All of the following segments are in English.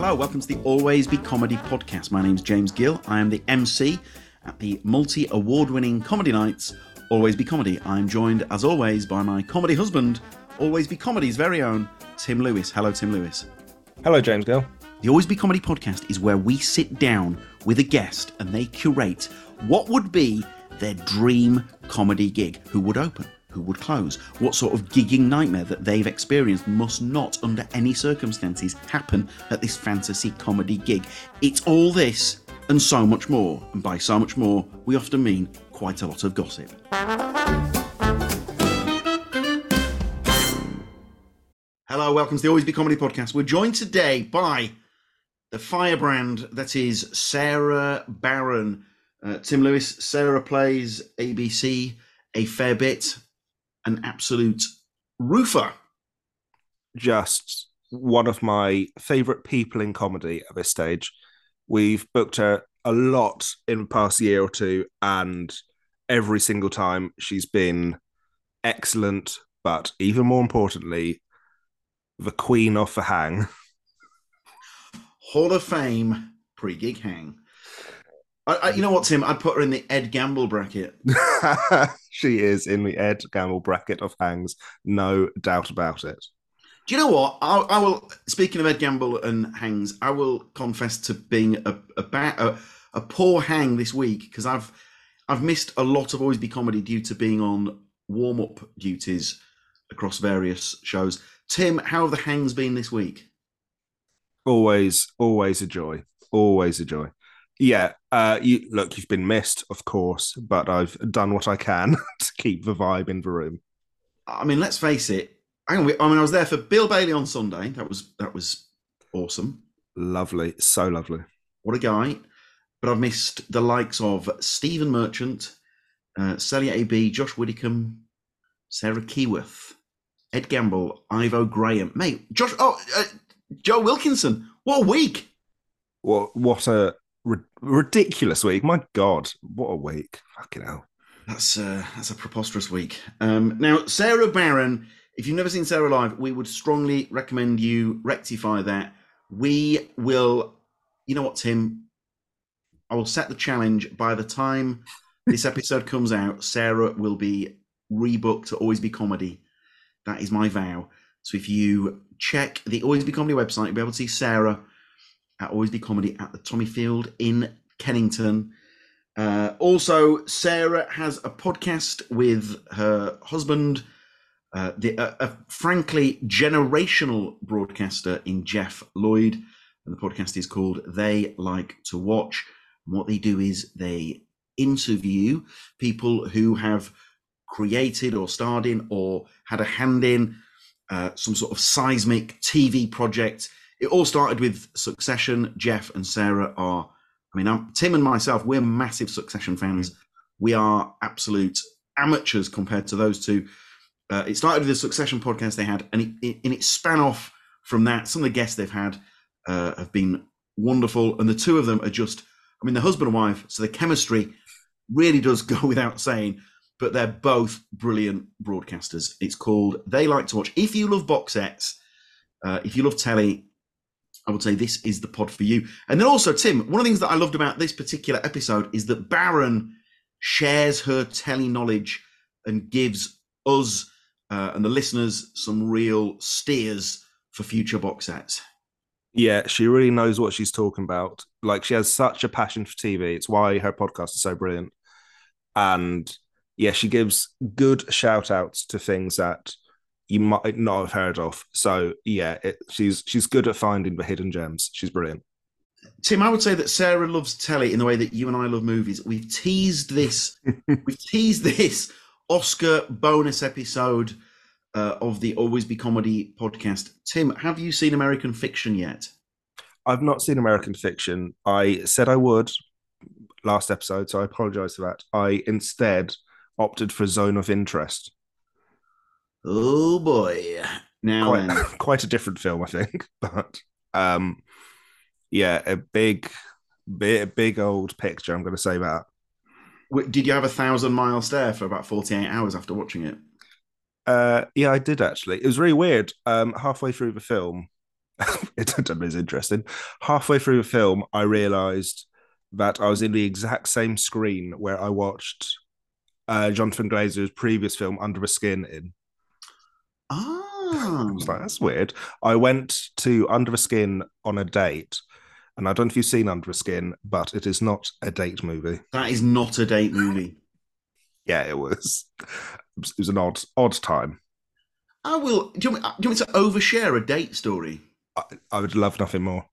Hello, welcome to the Always Be Comedy podcast. My name is James Gill. I am the MC at the multi award winning comedy nights, Always Be Comedy. I'm joined, as always, by my comedy husband, Always Be Comedy's very own, Tim Lewis. Hello, Tim Lewis. Hello, James Gill. The Always Be Comedy podcast is where we sit down with a guest and they curate what would be their dream comedy gig. Who would open? Who would close? What sort of gigging nightmare that they've experienced must not, under any circumstances, happen at this fantasy comedy gig. It's all this and so much more. And by so much more, we often mean quite a lot of gossip. Hello, welcome to the Always Be Comedy podcast. We're joined today by the firebrand that is Sara Barron. Uh, Tim Lewis, Sara plays ABC a fair bit, an absolute roofer. Just one of my favorite people in comedy at this stage. We've booked her a lot in the past year or two, and every single time she's been excellent, but even more importantly, the queen of the hang. Hall of Fame pre gig hang. I, I, you know what, Tim? I'd put her in the Ed Gamble bracket. she is in the Ed Gamble bracket of hangs, no doubt about it. Do you know what? I, I will. Speaking of Ed Gamble and hangs, I will confess to being a a, a, a poor hang this week because I've I've missed a lot of always be comedy due to being on warm up duties across various shows. Tim, how have the hangs been this week? Always, always a joy. Always a joy. Yeah, uh, you look. You've been missed, of course, but I've done what I can to keep the vibe in the room. I mean, let's face it. I mean, I was there for Bill Bailey on Sunday. That was that was awesome. Lovely, so lovely. What a guy! But I've missed the likes of Stephen Merchant, uh, Celya AB, Josh Widdicombe, Sarah Keyworth, Ed Gamble, Ivo Graham, mate, Josh. Oh, uh, Joe Wilkinson. What a week! What what a ri- ridiculous week! My God, what a week! Fucking hell. That's uh, that's a preposterous week. Um, now, Sara Barron, if you've never seen Sara live, we would strongly recommend you rectify that. We will, you know what, Tim? I will set the challenge. By the time this episode comes out, Sara will be rebooked to Always Be Comedy. That is my vow. So if you check the Always Be Comedy website, you'll be able to see Sara at Always Be Comedy at the Tommyfield in Kennington. Uh, also, Sara has a podcast with her husband, uh, the uh, a frankly generational broadcaster in Jeff Lloyd, and the podcast is called "They Like to Watch." And what they do is they interview people who have created or starred in or had a hand in uh, some sort of seismic TV project. It all started with Succession. Jeff and Sara are I mean, I'm, Tim and myself, we're massive Succession fans. We are absolute amateurs compared to those two. Uh, it started with the Succession podcast they had, and it, it, and it span off from that. Some of the guests they've had uh, have been wonderful, and the two of them are just, I mean, the husband and wife, so the chemistry really does go without saying, but they're both brilliant broadcasters. It's called They Like to Watch. If you love box sets, uh, if you love telly, I would say this is the pod for you. And then also, Tim, one of the things that I loved about this particular episode is that Barron shares her telly knowledge and gives us uh, and the listeners some real steers for future box sets. Yeah, she really knows what she's talking about. Like she has such a passion for TV. It's why her podcast is so brilliant. And yeah, she gives good shout outs to things that you might not have heard of. So yeah, it, she's she's good at finding the hidden gems. She's brilliant. Tim, I would say that Sara loves telly in the way that you and I love movies. We've teased this. we've teased this Oscar bonus episode uh, of the Always Be Comedy podcast. Tim, have you seen American Fiction yet? I've not seen American Fiction. I said I would last episode, so I apologize for that. I instead opted for Zone of Interest. Oh boy! Now quite, quite a different film, I think, but um, yeah, a big, big, big old picture. I'm going to say that. Did you have a thousand mile stare for about 48 hours after watching it? Uh, yeah, I did actually. It was really weird. Um, halfway through the film, it was interesting. Halfway through the film, I realised that I was in the exact same screen where I watched uh, Jonathan Glazer's previous film, Under the Skin, in. Ah, I was like, that's weird. I went to Under a Skin on a date, and I don't know if you've seen Under a Skin, but it is not a date movie. that is not a date movie. Yeah, it was. It was an odd, odd time. I will. Do you, want me, do you want me to overshare a date story? I, I would love nothing more.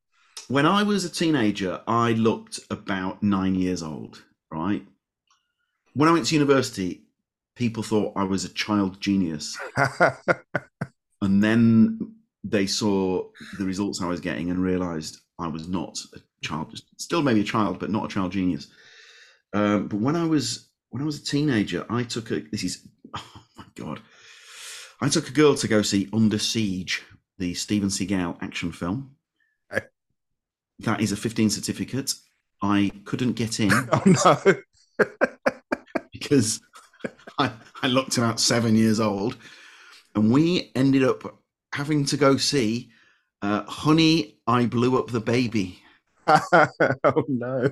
When I was a teenager, I looked about nine years old, right? When I went to university, people thought I was a child genius. And then they saw the results I was getting and realized I was not a child, still maybe a child, but not a child genius. Um, but when I was when I was a teenager, I took a this is oh my god, I took a girl to go see Under Siege, the Steven Seagal action film. Okay. That is a 15 certificate. I couldn't get in oh no! because I, I looked about seven years old, and we ended up having to go see uh, Honey, I Blew Up the Baby. oh no!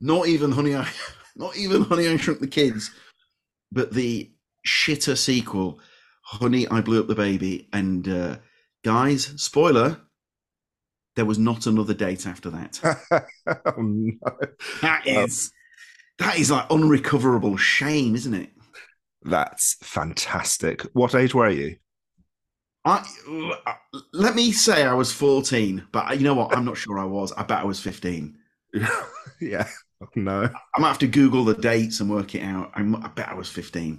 Not even Honey, I, not even Honey, I Shrunk the Kids, but the shitter sequel, Honey, I Blew Up the Baby. And uh, guys, spoiler, there was not another date after that. oh no! That is that is like unrecoverable shame, isn't it? That's fantastic. What age were you? I let me say I was 14, but you know what? I'm not sure I was. I bet I was 15. yeah. No. I might have to Google the dates and work it out. I'm, I bet I was 15.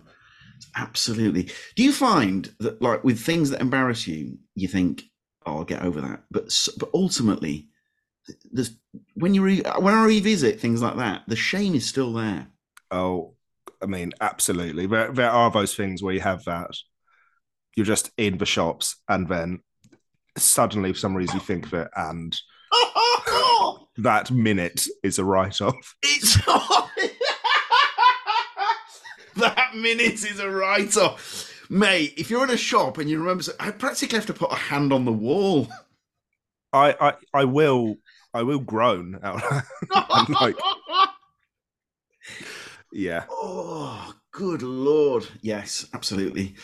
Absolutely. Do you find that, like, with things that embarrass you, you think, "Oh, I'll get over that," but but ultimately, there's when you re, when I revisit things like that, the shame is still there. Oh, I mean, absolutely. There, there are those things where you have that. You're just in the shops, and then suddenly, for some reason, you think of it, and that minute is a write off. It's that minute is a write off. Mate, if you're in a shop and you remember, I practically have to put a hand on the wall. I, I, I will, I will groan out. I'm like, yeah. oh, good lord. Yes, absolutely.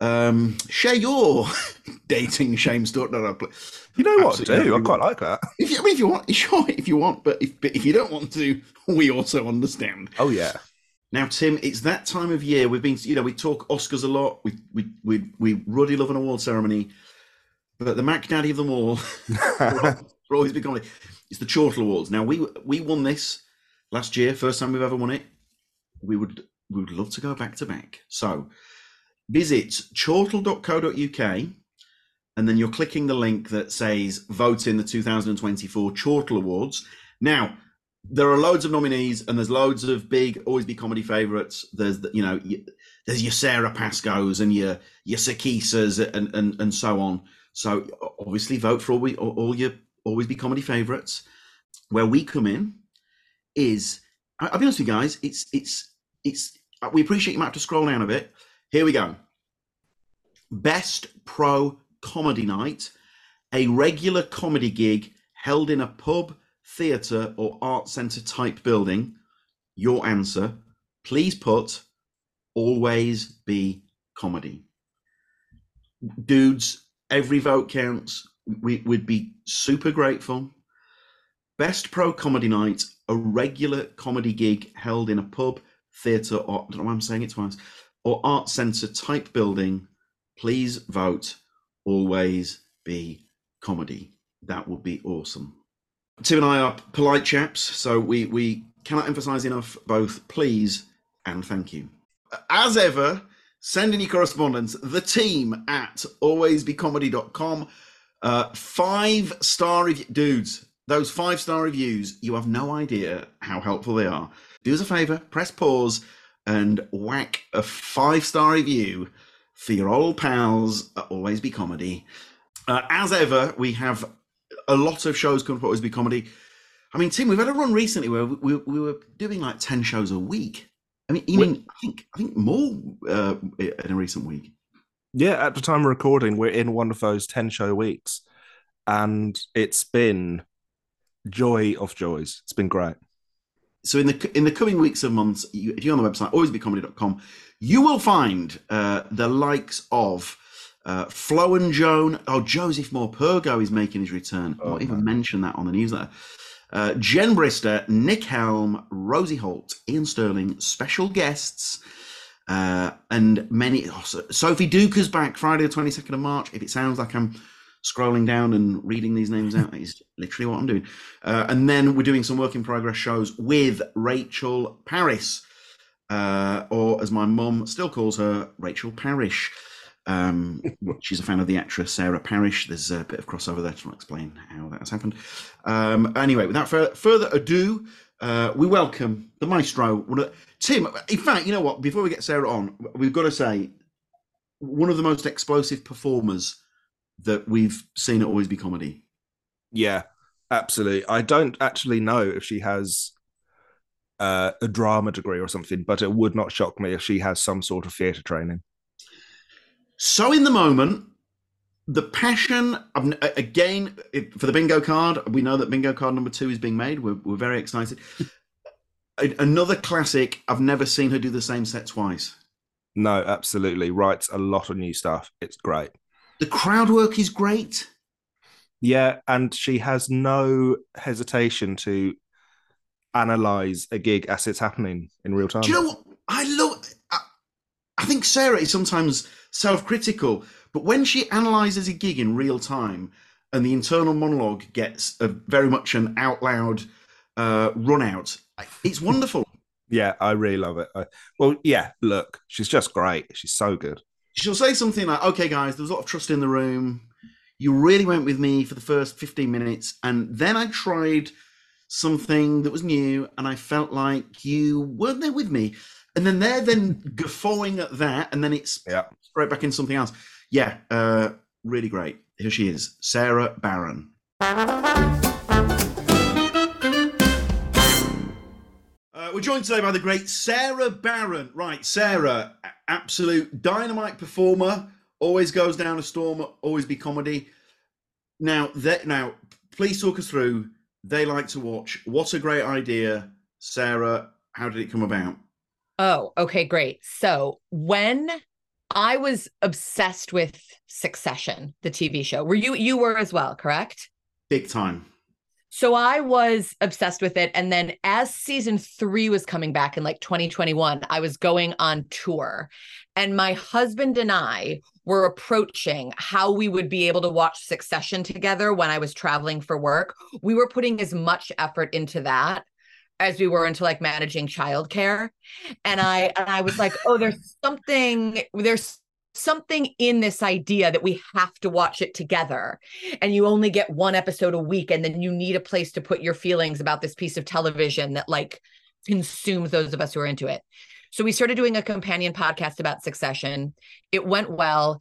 Um, share your dating shame story. No, no, You know what I Absolutely. do? I quite like that. if you, I mean, if you want, sure, if you want, but if, but if you don't want to, we also understand. Oh yeah. Now, Tim, it's that time of year. We've been, you know, we talk Oscars a lot. We we we we ruddy love an award ceremony, but the Mac Daddy of them all, for always been comedy, it's the Chortle Awards. Now we we won this last year, first time we've ever won it. We would we would love to go back to back. So visit chortle.co.uk and then you're clicking the link that says vote in the 2024 Chortle Awards. Now, there are loads of nominees and there's loads of big always be comedy favorites there's the, you know there's your Sara Pascoes and your your Sikisas and, and and so on so obviously vote for all, we, all your always be comedy favorites where we come in is i'll be honest with you guys it's it's it's uh, we appreciate you might have to scroll down a bit here we go best pro comedy night a regular comedy gig held in a pub, theatre, or art centre type building? Your answer. Please put always be comedy. Dudes, every vote counts. We would be super grateful. Best pro comedy night, a regular comedy gig held in a pub, theatre, or I don't know why I'm saying it twice, or art centre type building. Please vote always be comedy. That would be awesome. Tim and I are polite chaps, so we, we cannot emphasize enough both please and thank you. As ever, send your correspondence, the team at alwaysbecomedy.com. Uh, five star review, dudes, those five star reviews, you have no idea how helpful they are. Do us a favor, press pause and whack a five star review for your old pals at Always Be Comedy. Uh, as ever, we have a lot of shows coming up Always Be Comedy. I mean, Tim, we've had a run recently where we, we were doing like 10 shows a week. I mean, even I think I think more uh, in a recent week. Yeah, at the time of recording, we're in one of those 10 show weeks. And it's been joy of joys. It's been great. So in the in the coming weeks and months, you, if you're on the website alwaysbecomedy.com, you will find uh, the likes of uh, Flo and Joan. Oh, Joseph Morpurgo is making his return. Oh, Not even mention that on the newsletter. Uh, Jen Brister, Nick Helm, Rosie Holt, Ian Stirling, special guests, uh, and many. Oh, Sophie Duker's back Friday, the 22nd of March. If it sounds like I'm scrolling down and reading these names out. is literally what I'm doing. Uh, and then we're doing some work in progress shows with Rachel Parris, uh, or as my mum still calls her, Rachel Parrish. Um, she's a fan of the actress Sarah Parish. There's a bit of crossover there to explain how that has happened. Um, anyway, without further ado, uh, we welcome the maestro, Tim. In fact, you know what? Before we get Sara on, we've got to say one of the most explosive performers that we've seen it always be comedy. Yeah, absolutely. I don't actually know if she has uh, a drama degree or something, but it would not shock me if she has some sort of theatre training. So, in the moment, the passion again for the bingo card. We know that bingo card number two is being made. We're, we're very excited. Another classic. I've never seen her do the same set twice. No, absolutely. Writes a lot of new stuff. It's great. The crowd work is great. Yeah, and she has no hesitation to analyze a gig as it's happening in real time. Do you know what I love? I, I think Sara is sometimes self-critical, but when she analyzes a gig in real time and the internal monologue gets a, very much an out loud uh, run out, it's wonderful. yeah, I really love it. I, well, yeah, look, she's just great. She's so good she'll say something like, "Okay, guys, there was a lot of trust in the room. You really went with me for the first fifteen minutes, and then I tried something that was new, and I felt like you weren't there with me." And then they're then guffawing at that, and then it's yeah. right back into something else. Yeah, uh, really great. Here she is, Sara Barron. Uh, we're joined today by the great Sara Barron. Right, Sara, absolute dynamite performer. Always goes down a storm. Always be comedy. Now, that now, please talk us through. They like to watch. What a great idea, Sara. How did it come about? Oh, okay, great. So when I was obsessed with Succession, the TV show, were you you were as well, correct? Big time. So I was obsessed with it. And then as season three was coming back in like 2021, I was going on tour. And my husband and I were approaching how we would be able to watch Succession together when I was traveling for work. We were putting as much effort into that as we were into like managing childcare. And I and I was like, oh, there's something, there's something in this idea that we have to watch it together. And you only get one episode a week and then you need a place to put your feelings about this piece of television that like consumes those of us who are into it. So we started doing a companion podcast about succession. It went well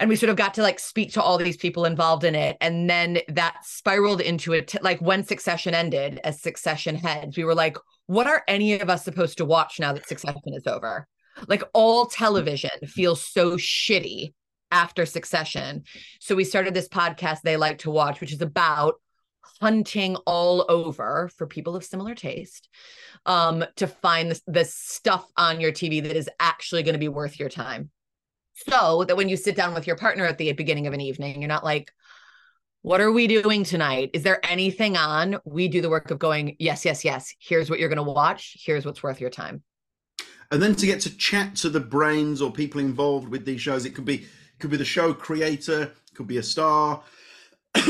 and we sort of got to like speak to all these people involved in it and then that spiraled into it like when succession ended as succession heads we were like what are any of us supposed to watch now that succession is over like all television feels so shitty after Succession. So we started this podcast they like to watch, which is about hunting all over for people of similar taste um, to find the, the stuff on your TV that is actually going to be worth your time. So that when you sit down with your partner at the beginning of an evening, you're not like, what are we doing tonight? Is there anything on? We do the work of going, yes, yes, yes. Here's what you're going to watch. Here's what's worth your time. And then to get to chat to the brains or people involved with these shows, it could be could be the show creator, could be a star.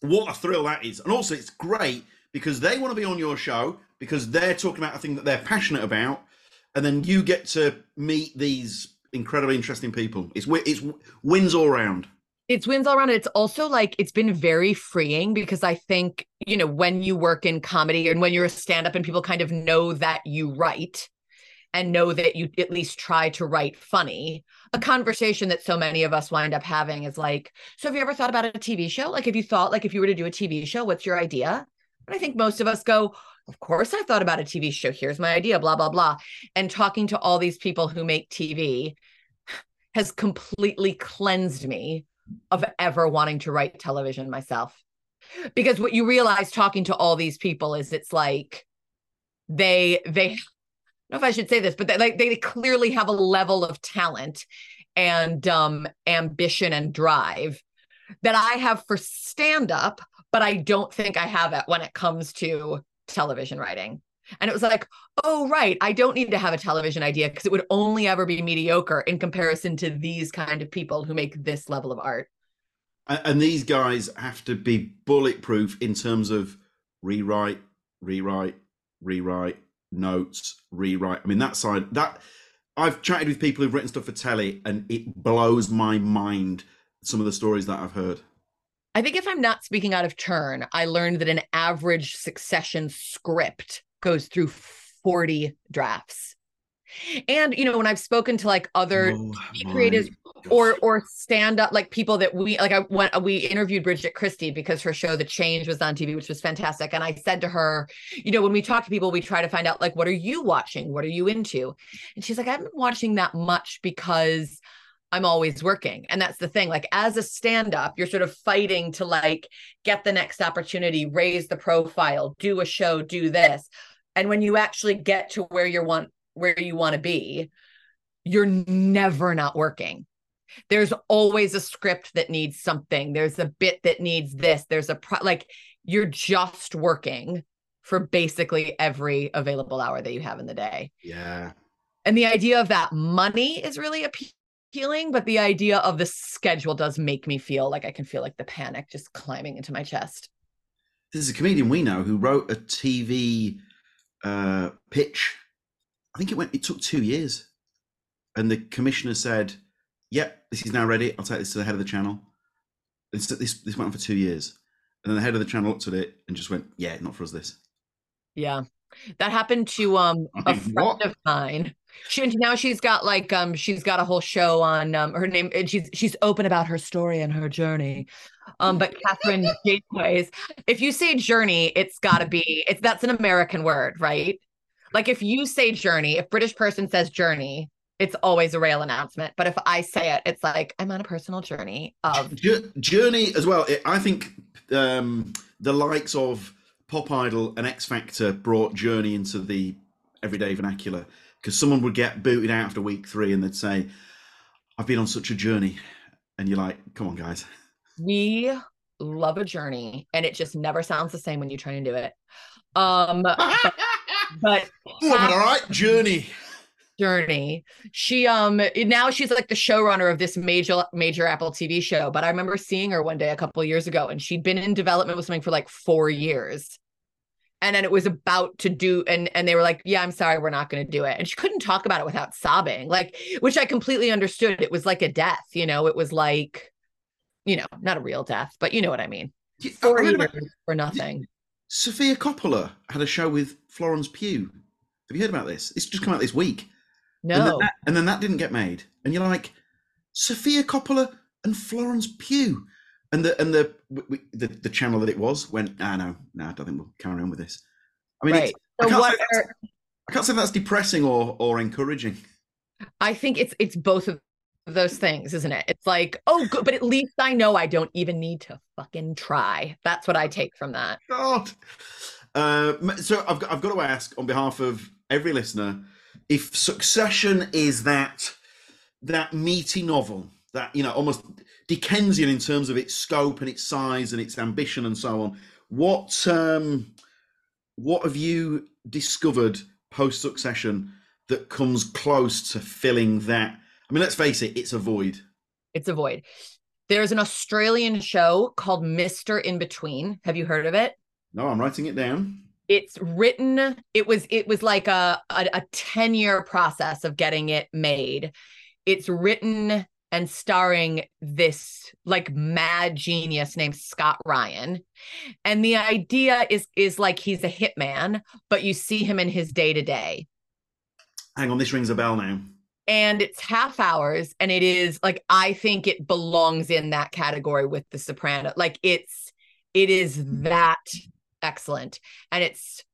what a thrill that is. And also it's great because they want to be on your show because they're talking about a thing that they're passionate about and then you get to meet these incredibly interesting people. It's it's wins all around it's wins all around. It's also like it's been very freeing because I think, you know, when you work in comedy and when you're a stand up and people kind of know that you write and know that you at least try to write funny, a conversation that so many of us wind up having is like, so have you ever thought about a TV show? Like, if you thought, like, if you were to do a TV show, what's your idea? And I think most of us go, of course I thought about a TV show. Here's my idea, blah, blah, blah. And talking to all these people who make TV has completely cleansed me of ever wanting to write television myself. Because what you realize talking to all these people is it's like they they I don't know if I should say this, but they like they clearly have a level of talent and um ambition and drive that I have for stand up, but I don't think I have it when it comes to television writing. And it was like, oh, right. I don't need to have a television idea because it would only ever be mediocre in comparison to these kind of people who make this level of art. And these guys have to be bulletproof in terms of rewrite, rewrite, rewrite, notes, rewrite. I mean, that side, that I've chatted with people who've written stuff for telly and it blows my mind some of the stories that I've heard. I think if I'm not speaking out of turn, I learned that an average succession script goes through 40 drafts. And you know, when I've spoken to like other oh, creators or or stand up like people that we like I went we interviewed Bridget Christie because her show The Change was on TV, which was fantastic. And I said to her, you know, when we talk to people, we try to find out like what are you watching? What are you into? And she's like, I've been watching that much because I'm always working. And that's the thing. Like as a stand up, you're sort of fighting to like get the next opportunity, raise the profile, do a show, do this. And when you actually get to where you want where you want to be, you're never not working. There's always a script that needs something. There's a bit that needs this. There's a pro- like you're just working for basically every available hour that you have in the day. Yeah. And the idea of that money is really appealing but the idea of the schedule does make me feel like I can feel like the panic just climbing into my chest. This is a comedian we know who wrote a TV uh, pitch. I think it went. It took two years, and the commissioner said, "Yep, this is now ready. I'll take this to the head of the channel." This this this went on for two years, and then the head of the channel looked at it and just went, "Yeah, not for us. This." Yeah, that happened to um a friend what? of mine she now she's got like um she's got a whole show on um her name and she's she's open about her story and her journey. Um, but Catherine Gateways, if you say journey, it's gotta be it's that's an American word, right? Like if you say journey, if British person says journey, it's always a rail announcement. But if I say it, it's like I'm on a personal journey of journey as well. I think um the likes of Pop Idol and X Factor brought Journey into the everyday vernacular because someone would get booted out after week three and they'd say, I've been on such a journey. And you're like, come on, guys. We love a journey and it just never sounds the same when you try and do it. Um, but, but Ooh, all right, journey. Journey. She um now she's like the showrunner of this major major Apple TV show. But I remember seeing her one day a couple years ago, and she'd been in development with something for like four years and then it was about to do and and they were like yeah i'm sorry we're not going to do it and she couldn't talk about it without sobbing like which i completely understood it was like a death you know it was like you know not a real death but you know what i mean four years for nothing Sofia coppola had a show with florence pugh have you heard about this it's just come out this week no and then that, and then that didn't get made and you're like Sofia coppola and florence pugh and the and the the, the channel that it was went. Ah, no, no, I don't think we'll carry on with this. I mean, right. so I, can't what are, I can't say that's depressing or or encouraging. I think it's it's both of of those things, isn't it? It's like, oh, good, but at least I know I don't even need to fucking try. That's what I take from that. God. Uh, so I've got, I've got to ask on behalf of every listener if Succession is that that meaty novel that you know almost Dickensian in terms of its scope and its size and its ambition and so on. What um, what have you discovered post Succession that comes close to filling that? I mean, let's face it, it's a void. It's a void. There's an Australian show called Mr. In Between. Have you heard of it? No, I'm writing it down. It's written, it was it was like a a, a 10 year process of getting it made. It's written and starring this like mad genius named Scott Ryan. And the idea is is like he's a hitman, but you see him in his day to day. Hang on, this rings a bell now. And it's half hours, and it is like I think it belongs in that category with The Soprano. Like it's it is that excellent, and it's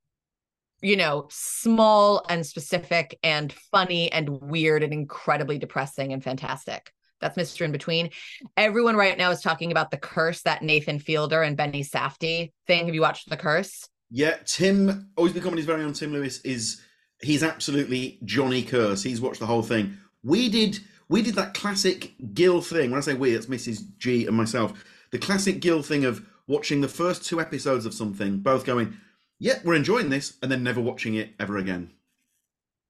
you know small and specific and funny and weird and incredibly depressing and fantastic. That's Mr. In Between. Everyone right now is talking about the curse that Nathan Fielder and Benny Safdie thing. Have you watched the curse? Yeah, Tim always becoming his very own Tim Lewis is he's absolutely Johnny Curse. He's watched the whole thing. We did we did that classic Gill thing. When I say we, it's Mrs. G and myself. The classic Gill thing of watching the first two episodes of something, both going, "Yeah, we're enjoying this," and then never watching it ever again.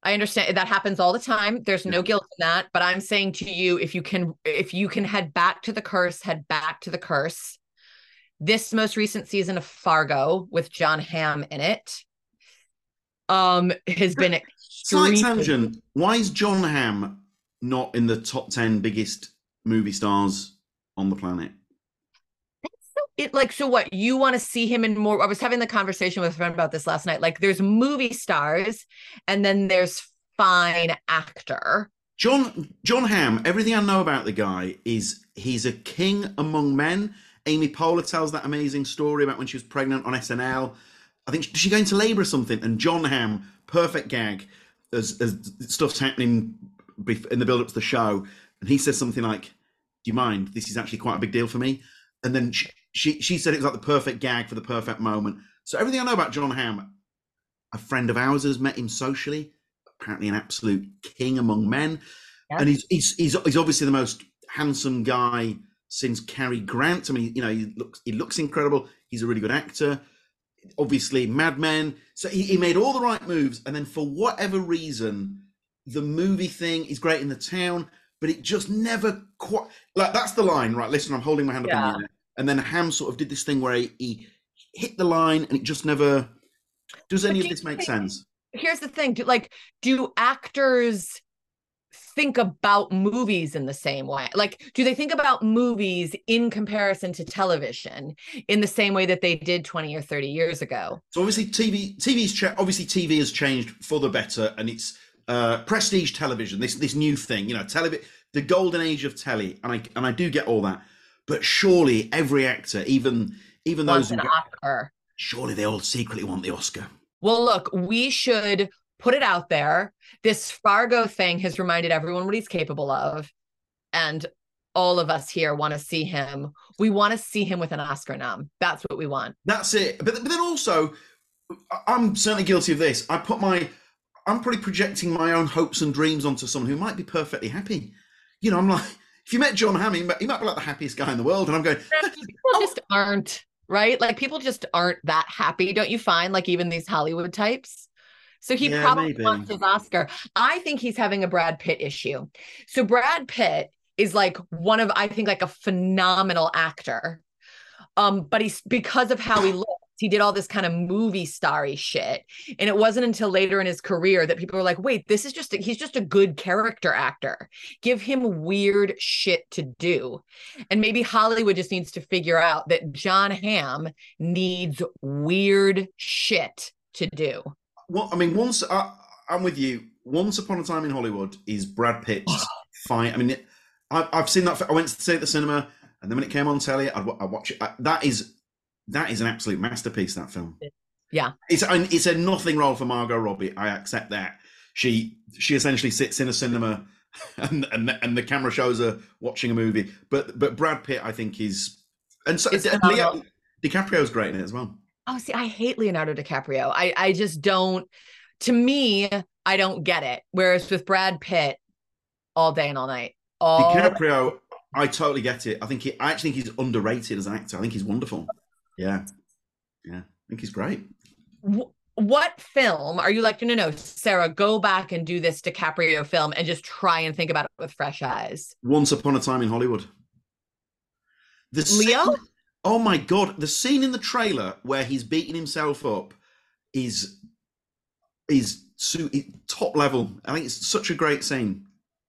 I understand that happens all the time. There's no guilt in that, but I'm saying to you if you can if you can head back to the curse, head back to the curse. This most recent season of Fargo with John Hamm in it um has been Slight tangent. Why is John Hamm not in the top 10 biggest movie stars on the planet? it like so what you want to see him in more i was having the conversation with a friend about this last night like there's movie stars and then there's fine actor john jon hamm everything i know about the guy is he's a king among men amy poehler tells that amazing story about when she was pregnant on snl i think she going to labor or something and John Hamm, perfect gag as, as stuff's happening in the build up to the show and he says something like do you mind this is actually quite a big deal for me and then she, she she said it was like the perfect gag for the perfect moment. So everything I know about John Hamm, a friend of ours has met him socially. Apparently, an absolute king among men, yeah. and he's, he's he's he's obviously the most handsome guy since Cary Grant. I mean, you know, he looks he looks incredible. He's a really good actor. Obviously, Mad Men. So he, he made all the right moves, and then for whatever reason, the movie thing is great in the town, but it just never quite like that's the line, right? Listen, I'm holding my hand up yeah. on you and then Hamm sort of did this thing where he, he hit the line and it just never. Does any of this make sense? Here's the thing: do, like, do actors think about movies in the same way? Like, do they think about movies in comparison to television in the same way that they did 20 or 30 years ago? So obviously, TV TV's cha- obviously TV has changed for the better, and it's uh, prestige television. This this new thing, you know, television, the golden age of telly, and I and I do get all that. But surely every actor, even even those who Oscar. surely they all secretly want the Oscar. Well, look, we should put it out there. This Fargo thing has reminded everyone what he's capable of. And all of us here want to see him. We want to see him with an Oscar nom. That's what we want. That's it. But, but then also, I'm certainly guilty of this. I put my, I'm probably projecting my own hopes and dreams onto someone who might be perfectly happy. You know, I'm like, if you met John Hamm, he might, he might be like the happiest guy in the world. And I'm going, people oh. just aren't, right? Like people just aren't that happy. Don't you find like even these Hollywood types? So he yeah, probably maybe. wants his Oscar. I think he's having a Brad Pitt issue. So Brad Pitt is like one of, I think, like a phenomenal actor. Um, but he's because of how he looks he did all this kind of movie starry shit. And it wasn't until later in his career that people were like, wait, this is just, a, he's just a good character actor. Give him weird shit to do. And maybe Hollywood just needs to figure out that John Hamm needs weird shit to do. Well, I mean, once I, I'm with you, Once Upon a Time in Hollywood is Brad Pitt's ah. fine. I mean, I, have seen that. I went to see it at the cinema, and then when it came on telly, I'd, I'd watch it. that is that is an absolute masterpiece. That film. Yeah, it's it's a nothing role for Margot Robbie. I accept that. She she essentially sits in a cinema and and and the camera shows her watching a movie. But but Brad Pitt, I think, is and so Is Leo. DiCaprio's great in it as well. Oh, see, I hate Leonardo DiCaprio. I I just don't. To me, I don't get it. Whereas with Brad Pitt, all day and all night, all DiCaprio, I totally get it. I think he, I actually think he's underrated as an actor. I think he's wonderful. Yeah, yeah, I think he's great. Wh- what film are you like no no no, sara go back and do this dicaprio film and just try and think about it with fresh eyes Once upon a time in Hollywood. The Leo? scene- oh my god, the scene in the trailer where he's beating himself up is is su- top level. I think it's such a great scene.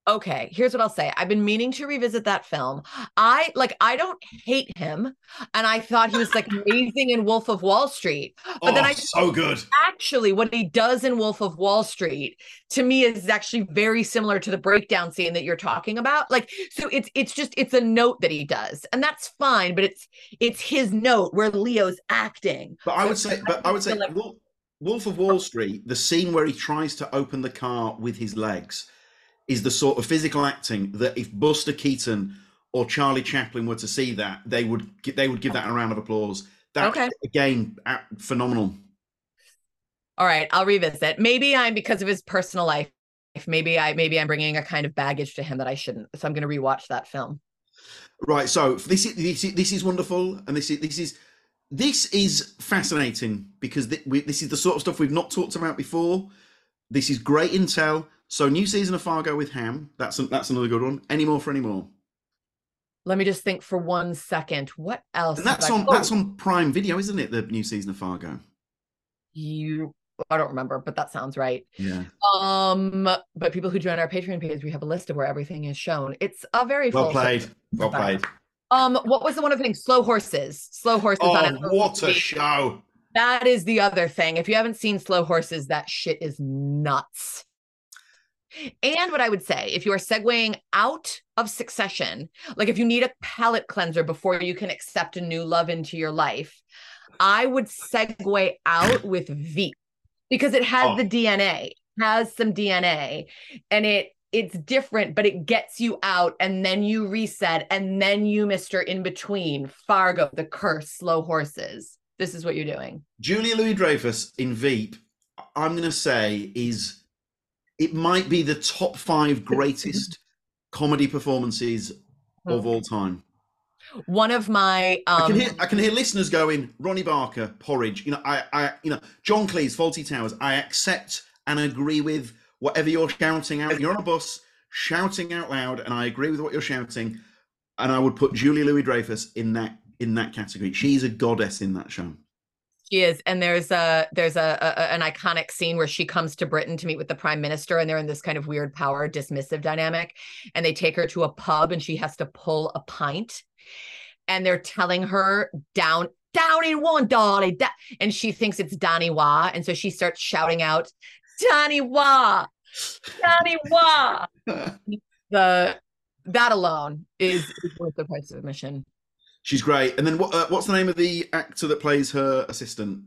Okay here's what i'll say i've been meaning to revisit that film i like i don't hate him and i thought he was like amazing in wolf of wall street but oh, then i so good. actually what he does in wolf of wall street to me is actually very similar to the breakdown scene that you're talking about like so it's it's just it's a note that he does and that's fine but it's it's his note where leo's acting But I would say, but I would say, like- Wolf, Wolf of Wall Street, the scene where he tries to open the car with his legs, is the sort of physical acting that if Buster Keaton or Charlie Chaplin were to see that, they would they would give that a round of applause. That Okay. again, phenomenal. all right i'll revisit maybe i'm because of his personal life maybe i maybe i'm bringing a kind of baggage to him that i shouldn't so i'm going to rewatch that film Right. So this is this is, this is wonderful, and this is this is this is fascinating because th- we, this is the sort of stuff we've not talked about before. This is great intel. So new season of Fargo with Hamm. That's an, that's another good one. Any more for any more? let me just think for one second what else And that's have I- on Oh, that's on Prime Video, isn't it? The new season of Fargo. you i don't remember but that sounds right Yeah. Um, but people who join our Patreon page, we have a list of where everything is shown. It's a very Well played. circle. Well played. Um, what was the one of the things? Slow horses. Slow horses. Oh, on what a show! That is the other thing. If you haven't seen Slow Horses, that shit is nuts. And what I would say, if you are segueing out of succession, like if you need a palate cleanser before you can accept a new love into your life, I would segue out with Veep because it has Oh. the DNA, has some DNA, and it it's different, but it gets you out, and then you reset, and then you, Mister In Between, Fargo, The Curse, Slow Horses. This is what you're doing. Julia Louis Dreyfus in Veep, I'm going to say is it might be the top five greatest comedy performances of all time. One of my um I can hear I can hear listeners going, Ronnie Barker, Porridge. You know, I I you know, John Cleese, Fawlty Towers. I accept and agree with whatever you're shouting out. You're on a bus shouting out loud, and I agree with what you're shouting. And I would put Julie Louis Dreyfus in that in that category. She's a goddess in that show. She is, and there's a there's a, a an iconic scene where she comes to Britain to meet with the prime minister, and they're in this kind of weird power dismissive dynamic, and they take her to a pub, and she has to pull a pint, and they're telling her down down in one dolly, da-" and she thinks it's Donnie Wah, and so she starts shouting out, Donnie Wah, Donnie Wah. The that alone is, is worth the price of admission. She's great. And then what, uh, what's the name of the actor that plays her assistant?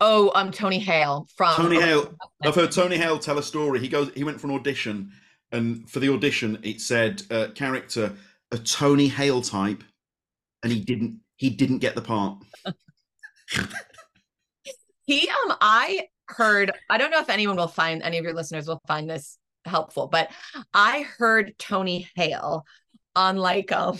Oh, um, Tony Hale from Tony Hale. I've heard Tony Hale tell a story. He goes, he went for an audition, and for the audition, it said uh, character a Tony Hale type, and he didn't. He didn't get the part. He um I heard I don't know if anyone will find any of your listeners will find this helpful, but I heard Tony Hale on like um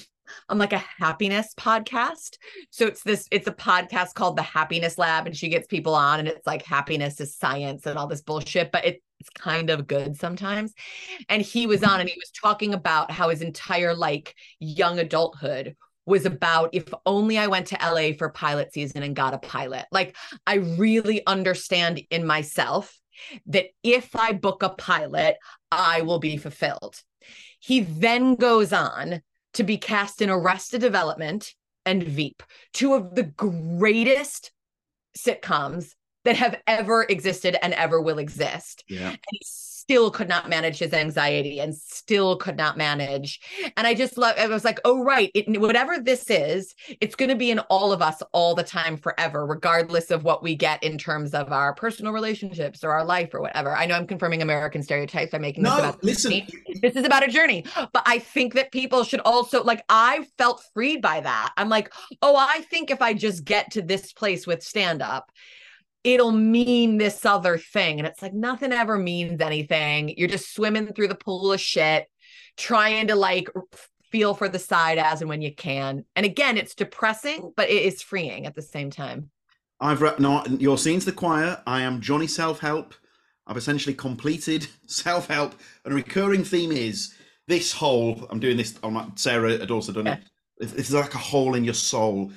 on like a happiness podcast. So it's this it's a podcast called The Happiness Lab and she gets people on and it's like happiness is science and all this bullshit, but it, it's kind of good sometimes. And he was on and he was talking about how his entire like young adulthood was about if only I went to LA for pilot season and got a pilot. Like I really understand in myself that if I book a pilot, I will be fulfilled. He then goes on to be cast in Arrested Development and Veep, two of the greatest sitcoms that have ever existed and ever will exist. Yeah. Still could not manage his anxiety and still could not manage. And I just love, I was like, oh, right. It, whatever this is, it's going to be in all of us all the time forever, regardless of what we get in terms of our personal relationships or our life or whatever. I know I'm confirming American stereotypes by making this No, about listen. this is about a journey. But I think that people should also, like, I felt freed by that. I'm like, oh, I think if I just get to this place with stand up, it'll mean this other thing. And it's like nothing ever means anything. You're just swimming through the pool of shit, trying to like feel for the side as and when you can. And again, it's depressing, but it is freeing at the same time. I've read no, your scenes the choir. I am Johnny Self Help. I've essentially completed self help, and a recurring theme is this hole. I'm doing this. On my, Sara had also done it. It's like a hole in your soul.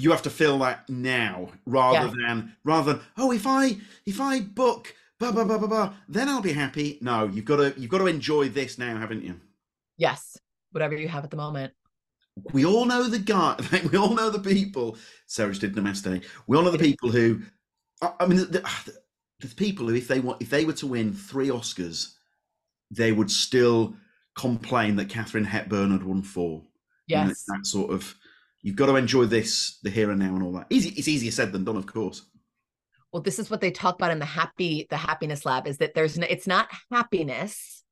You have to fill that now, rather Yeah. than rather than oh, if I if I book blah blah blah blah blah, then I'll be happy. No, you've got to you've got to enjoy this now, haven't you? Yes, whatever you have at the moment. we all know the guy. We all know the people. Sara just did Namaste. We all know the people who. I mean, the, ah, the, the people who, if they want, if they were to win three Oscars, they would still complain that Katharine Hepburn had won four. You know, Yes. that sort of. You've got to enjoy this, the here and now, and all that. Easy. It's easier said than done, of course. well this is what they talk about in the happy the happiness lab is that there's no, it's not happiness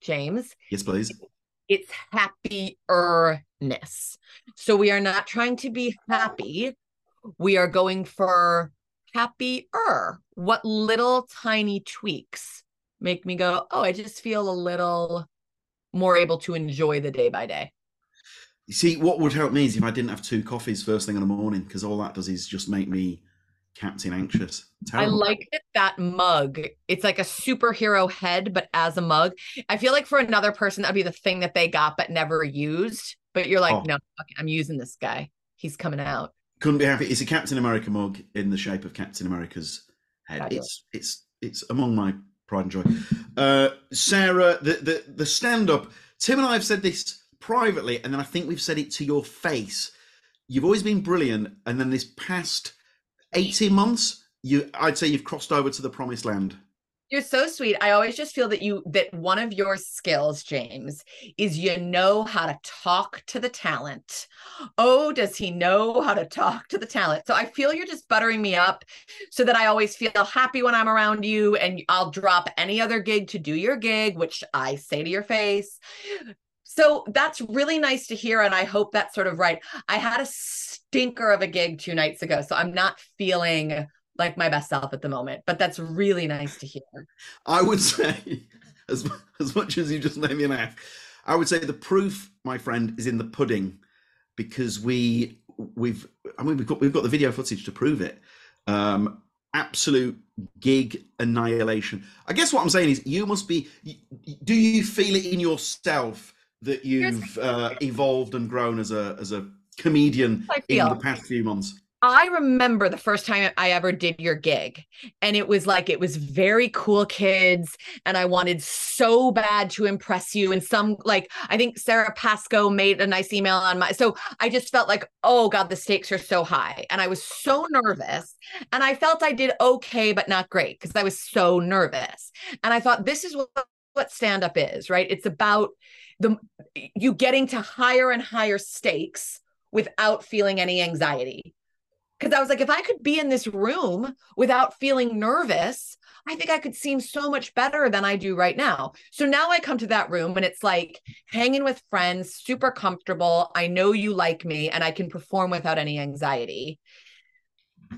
james Yes, please. it's happiness so we are not trying to be happy we are going for happier what little tiny tweaks make me go oh i just feel a little more able to enjoy the day by day You see, what would help me is if I didn't have two coffees first thing in the morning, because all that does is just make me captain anxious. I like that that mug. It's like a superhero head, but as a mug. I feel like for another person, that'd be the thing that they got but never used. But you're like, Oh. no, fuck I'm using this guy. He's coming out. couldn't be happy. It's a Captain America mug in the shape of Captain America's head. Fabulous. It's it's it's among my pride and joy. Uh, Sara, the the the stand up. Tim and I have said this privately, and then I think we've said it to your face. You've always been brilliant, and then this past eighteen months, you I'd say you've crossed over to the promised land. You're so sweet. I always just feel that you that one of your skills, James, is you know how to talk to the talent. Oh, does he know how to talk to the talent? So I feel you're just buttering me up so that I always feel happy when I'm around you and I'll drop any other gig to do your gig, which I say to your face. So that's really nice to hear. And I hope that's sort of right. I had a stinker of a gig two nights ago. So I'm not feeling like my best self at the moment, but that's really nice to hear. I would say, as as much as you just made me laugh, I would say the proof, my friend, is in the pudding, because we we've I mean we've got we've got the video footage to prove it. Um, absolute gig annihilation. I guess what I'm saying is you must be. Do you feel it in yourself that you've uh, evolved and grown as a as a comedian in the past few months? I remember the first time I ever did your gig, and it was like it was very cool kids, and I wanted so bad to impress you. And some like I think Sara Pascoe made a nice email on my so I just felt like, oh God, the stakes are so high. And I was so nervous. And I felt I did okay, but not great because I was so nervous. And I thought this is what, what stand-up is, right? It's about the you getting to higher and higher stakes without feeling any anxiety because I was like, if I could be in this room without feeling nervous, I think I could seem so much better than I do right now. So now I come to that room and it's like hanging with friends, super comfortable. I know you like me and I can perform without any anxiety.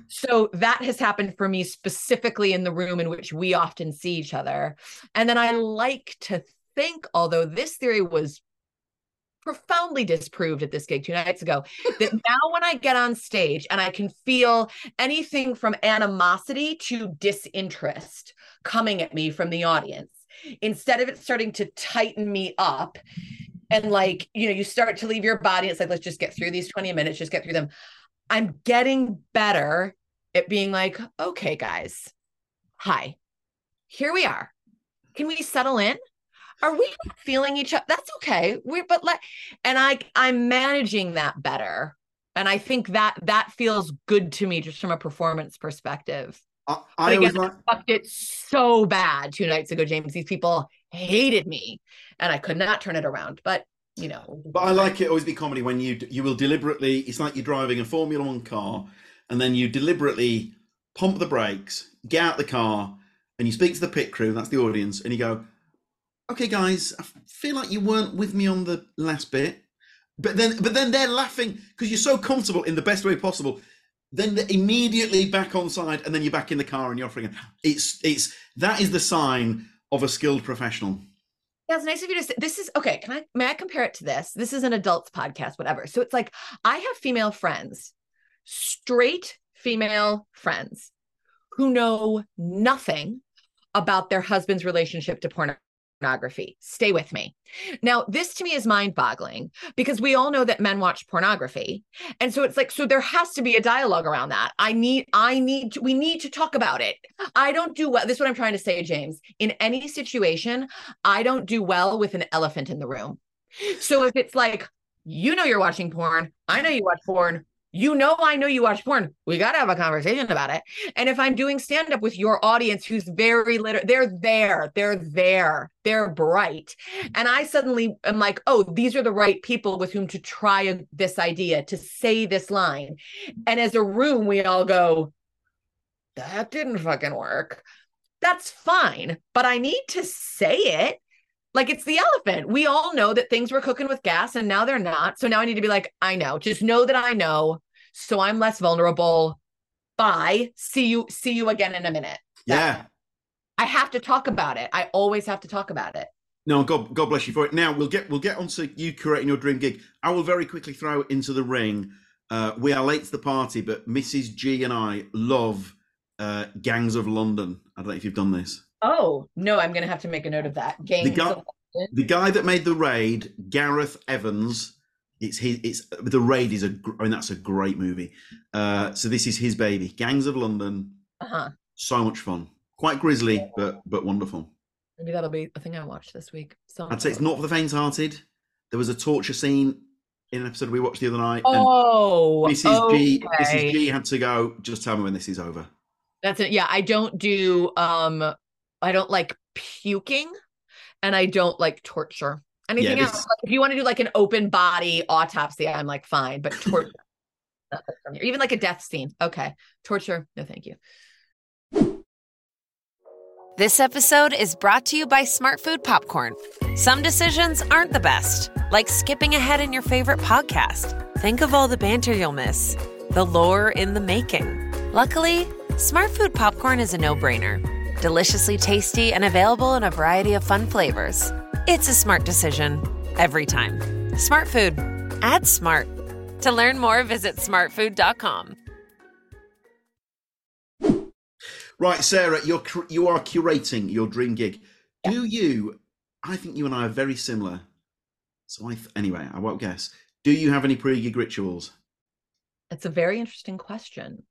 So that has happened for me specifically in the room in which we often see each other. And then I like to think, although this theory was profoundly disproved at this gig two nights ago that now when I get on stage and I can feel anything from animosity to disinterest coming at me from the audience, instead of it starting to tighten me up and like, you know, you start to leave your body, it's like, let's just get through these 20 minutes, just get through them. I'm getting better at being like, okay, guys, hi, here we are. Can we settle in? Are we feeling each other? That's okay. We but let and I I'm managing that better. And I think that that feels good to me just from a performance perspective. I, I again, like. I fucked it so bad two nights ago, James. These people hated me, and I could not turn it around. But you know, But I like it always be comedy when you you will deliberately. It's like you're driving a Formula One car, and then you deliberately pump the brakes, get out the car, and you speak to the pit crew. That's the audience, and you go, "Okay, guys, I feel like you weren't with me on the last bit." But then, but then they're laughing because you're so comfortable in the best way possible. Then they're immediately back on side, and then you're back in the car and you're offering. it. It's it's that is the sign of a skilled professional. Yeah, it's nice of you to say this is okay. Can I may I compare it to this? This is an adults podcast, whatever. So it's like I have female friends, straight female friends who know nothing about their husband's relationship to pornography. Stay with me. Now, this to me is mind-boggling because we all know that men watch pornography. And so it's like so there has to be a dialogue around that. I need I need to, we need to talk about it. I don't do well. This is what I'm trying to say, James. In any situation, I don't do well with an elephant in the room. So if it's like, you know, you're watching porn, I know you watch porn, you know, I know you watch porn, we got to have a conversation about it. And if I'm doing stand up with your audience who's very liter, they're there, they're there, they're bright. And I suddenly am like, oh, these are the right people with whom to try a, this idea, to say this line. And as a room, we all go, that didn't fucking work. That's fine, but I need to say it. Like it's the elephant. We all know that things were cooking with gas and now they're not. So now I need to be like, I know. Just know that I know. So I'm less vulnerable. Bye. See you. See you again in a minute. Yeah. I have to talk about it. I always have to talk about it. No, God, God bless you for it. Now we'll get we'll get onto you creating your dream gig. I will very quickly throw into the ring. Uh, we are late to the party, but Mrs. G and I love uh, Gangs of London. I don't know if you've done this. Oh no, I'm gonna have to make a note of that. Gangs guy- London. The guy that made the raid, Gareth Evans. It's his. It's the raid is a. I mean, that's a great movie. Uh, so this is his baby, Gangs of London. Uh-huh. So much fun. Quite grisly, but but wonderful. Maybe that'll be a thing I watch this week. So I'd say it's not for the faint-hearted. There was a torture scene in an episode we watched the other night. and Oh, Mrs. G, okay. Mrs. G had to go. Just tell me when this is over. That's it. Yeah, I don't do um I don't like puking and I don't like torture. Anything this- else? Like, if you want to do like an open body autopsy, I'm like fine, but torture not from here. Even like a death scene. Okay. Torture, no thank you. This episode is brought to you by Smartfood Popcorn. Some decisions aren't the best, like skipping ahead in your favorite podcast. Think of all the banter you'll miss, the lore in the making. Luckily, Smartfood Popcorn is a no brainer. Deliciously tasty and available in a variety of fun flavors. It's a smart decision every time. Smartfood. Add smart. To learn more, visit smartfood.com. Right, Sara, you're you are curating your dream gig. Do you? I think you and I are very similar. So I th- anyway, I won't guess. Do you have any pre-gig rituals? That's a very interesting question.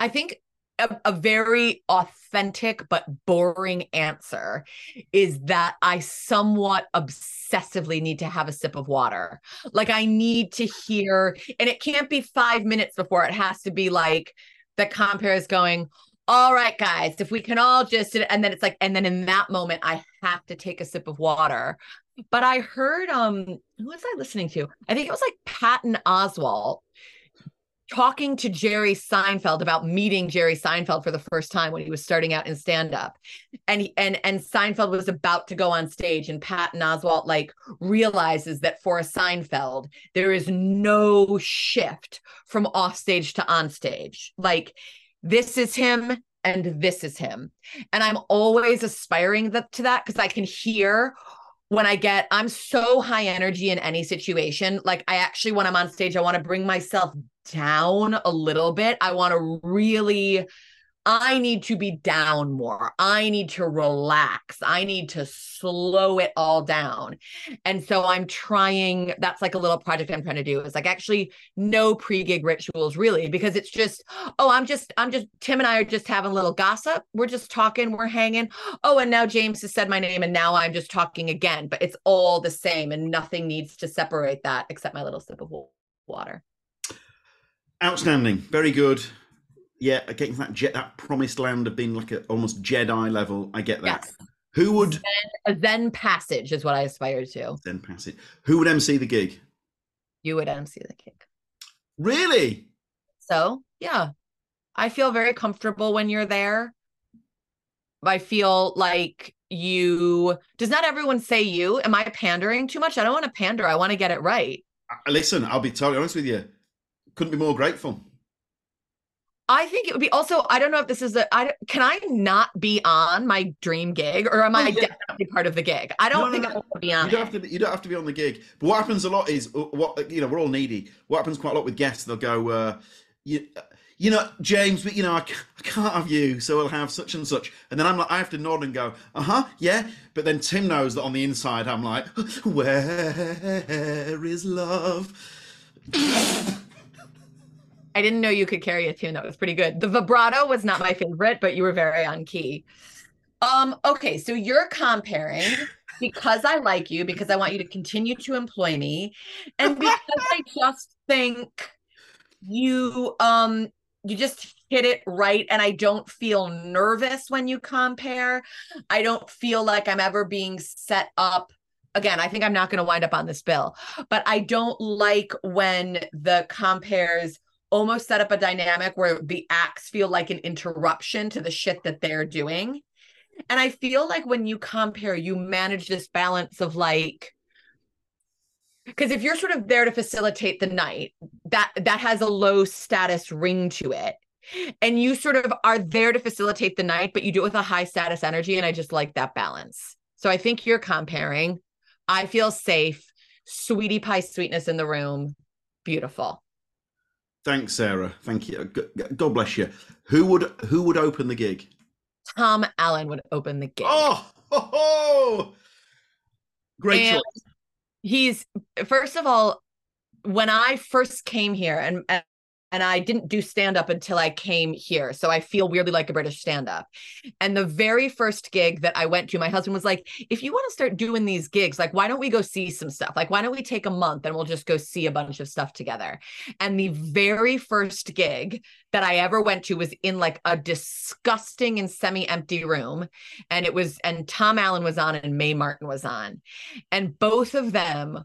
I think a, a very authentic but boring answer is that I somewhat obsessively need to have a sip of water. Like I need to hear, and it can't be five minutes before it has to be like the compere is going, all right, guys, if we can all just, and then it's like, and then in that moment, I have to take a sip of water. But I heard, um, who was I listening to? I think it was like Patton Oswalt talking to Jerry Seinfeld about meeting Jerry Seinfeld for the first time when he was starting out in stand up. And and and Seinfeld was about to go on stage and Patton Oswalt like realizes that for a Seinfeld there is no shift from off stage to on stage. Like this is him and this is him. And I'm always aspiring to that because I can hear when I get, I'm so high energy in any situation. Like, I actually, when I'm on stage, I want to bring myself down a little bit. I want to really, I need to be down more. I need to relax. I need to slow it all down. And so I'm trying, that's like a little project I'm trying to do is like actually no pre gig rituals really, because it's just, oh, I'm just, I'm just, Tim and I are just having a little gossip. We're just talking, we're hanging. Oh, and now James has said my name and now I'm just talking again, but it's all the same and nothing needs to separate that except my little sip of water. Outstanding, very good. Yeah, getting that jet, that promised land of being like a almost Jedi level. I get that. Yes. Who would A Zen passage is what I aspire to. then pass it? Who would MC the gig? You would MC the gig. Really? So, yeah, I feel very comfortable when you're there. I feel like you, does not everyone say you? Am I pandering too much? I don't want to pander. I want to get it right. Uh, Listen, I'll be totally honest with you. Couldn't be more grateful. I think it would be also, I don't know if this is a, I, can I not be on my dream gig or am Oh, I yeah. definitely part of the gig? I don't No, no, think no. I want to be on You don't have to. You don't have to be on the gig. But what happens a lot is uh, what you know. We're all needy. What happens quite a lot with guests? They'll go, uh, you, you know, James, but you know, I, I can't have you, so I'll have such and such. And then I'm like, I have to nod and go, uh huh, yeah. But then Tim knows that on the inside, I'm like, where is love? I didn't know you could carry a tune. That was pretty good. The vibrato was not my favorite, but you were very on key. Um, okay, so you're comparing because I like you, because I want you to continue to employ me, and because I just think you um you just hit it right and I don't feel nervous when you compare. I don't feel like I'm ever being set up again, I think I'm not going to wind up on this bill, but I don't like when the compares almost set up a dynamic where the acts feel like an interruption to the shit that they're doing. And I feel like when you compare, you manage this balance of like, because if you're sort of there to facilitate the night, that that has a low status ring to it. And you sort of are there to facilitate the night, but you do it with a high status energy. And I just like that balance. So I think you're comparing. I feel safe, sweetie pie sweetness in the room. Beautiful. Thanks, Sara. Thank you. God bless you. Who would who would open the gig? Tom Allen would open the gig. Oh, ho, ho! great And choice. he's first of all when i first came here and and I didn't do stand up until I came here. So I feel weirdly like a British stand up. And the very first gig that I went to, my husband was like, if you want to start doing these gigs, like, why don't we go see some stuff? Like, why don't we take a month and we'll just go see a bunch of stuff together? And the very first gig that I ever went to was in like a disgusting and semi empty room. And it was, and Tom Allen was on and Mae Martin was on. And both of them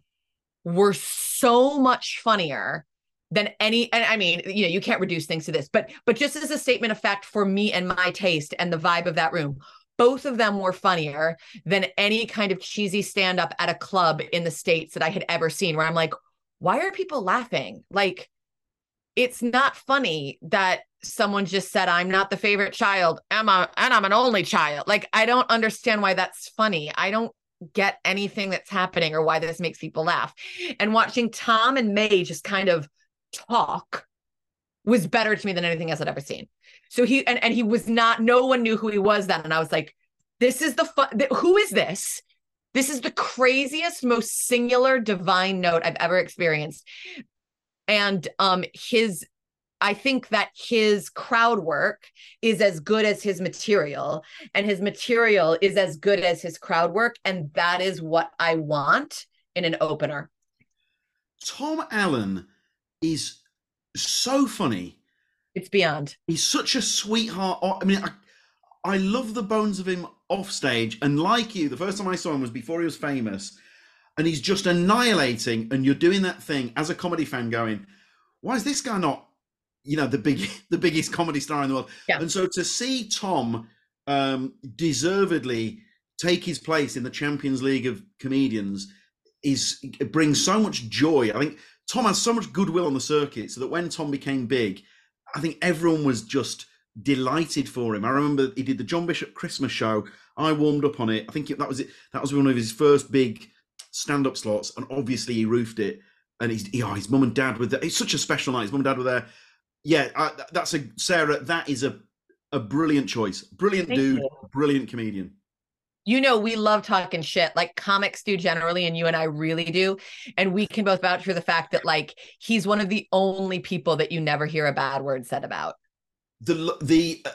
were so much funnier than any and i mean you know you can't reduce things to this but but just as a statement of fact for me and my taste and the vibe of that room both of them were funnier than any kind of cheesy stand up at a club in the states that i had ever seen where i'm like why are people laughing? Like it's not funny that someone just said i'm not the favorite child am I, and i'm an only child. Like i don't understand why that's funny. I don't get anything that's happening or why this makes people laugh. And watching tom and mae just kind of talk was better to me than anything else I'd ever seen. So he and, and he was not no one knew who he was then and I was like this is the fun th- who is this? This is the craziest most singular divine note I've ever experienced. And um his I think that his crowd work is as good as his material and his material is as good as his crowd work and that is what I want in an opener. Tom Allen is so funny. It's beyond. He's such a sweetheart. I mean, I, I love the bones of him off stage. And like you, the first time I saw him was before he was famous. And he's just annihilating. And you're doing that thing as a comedy fan going, why is this guy not, you know, the big, the biggest comedy star in the world? Yeah. And so to see Tom um, deservedly take his place in the Champions League of comedians is it brings so much joy. I think Tom has so much goodwill on the circuit, so that when Tom became big, I think everyone was just delighted for him. I remember he did the John Bishop Christmas show. I warmed up on it. I think that was it. That was one of his first big stand-up slots, and obviously he roofed it. And he's, oh, his mum and dad were there. It's such a special night. His mum and dad were there. Yeah, I, that's a Sara. That is a a brilliant choice. Brilliant Thank dude. you. Brilliant comedian. You know we love talking shit like comics do generally and you and i really do and we can both vouch for the fact that like he's one of the only people that you never hear a bad word said about the the uh,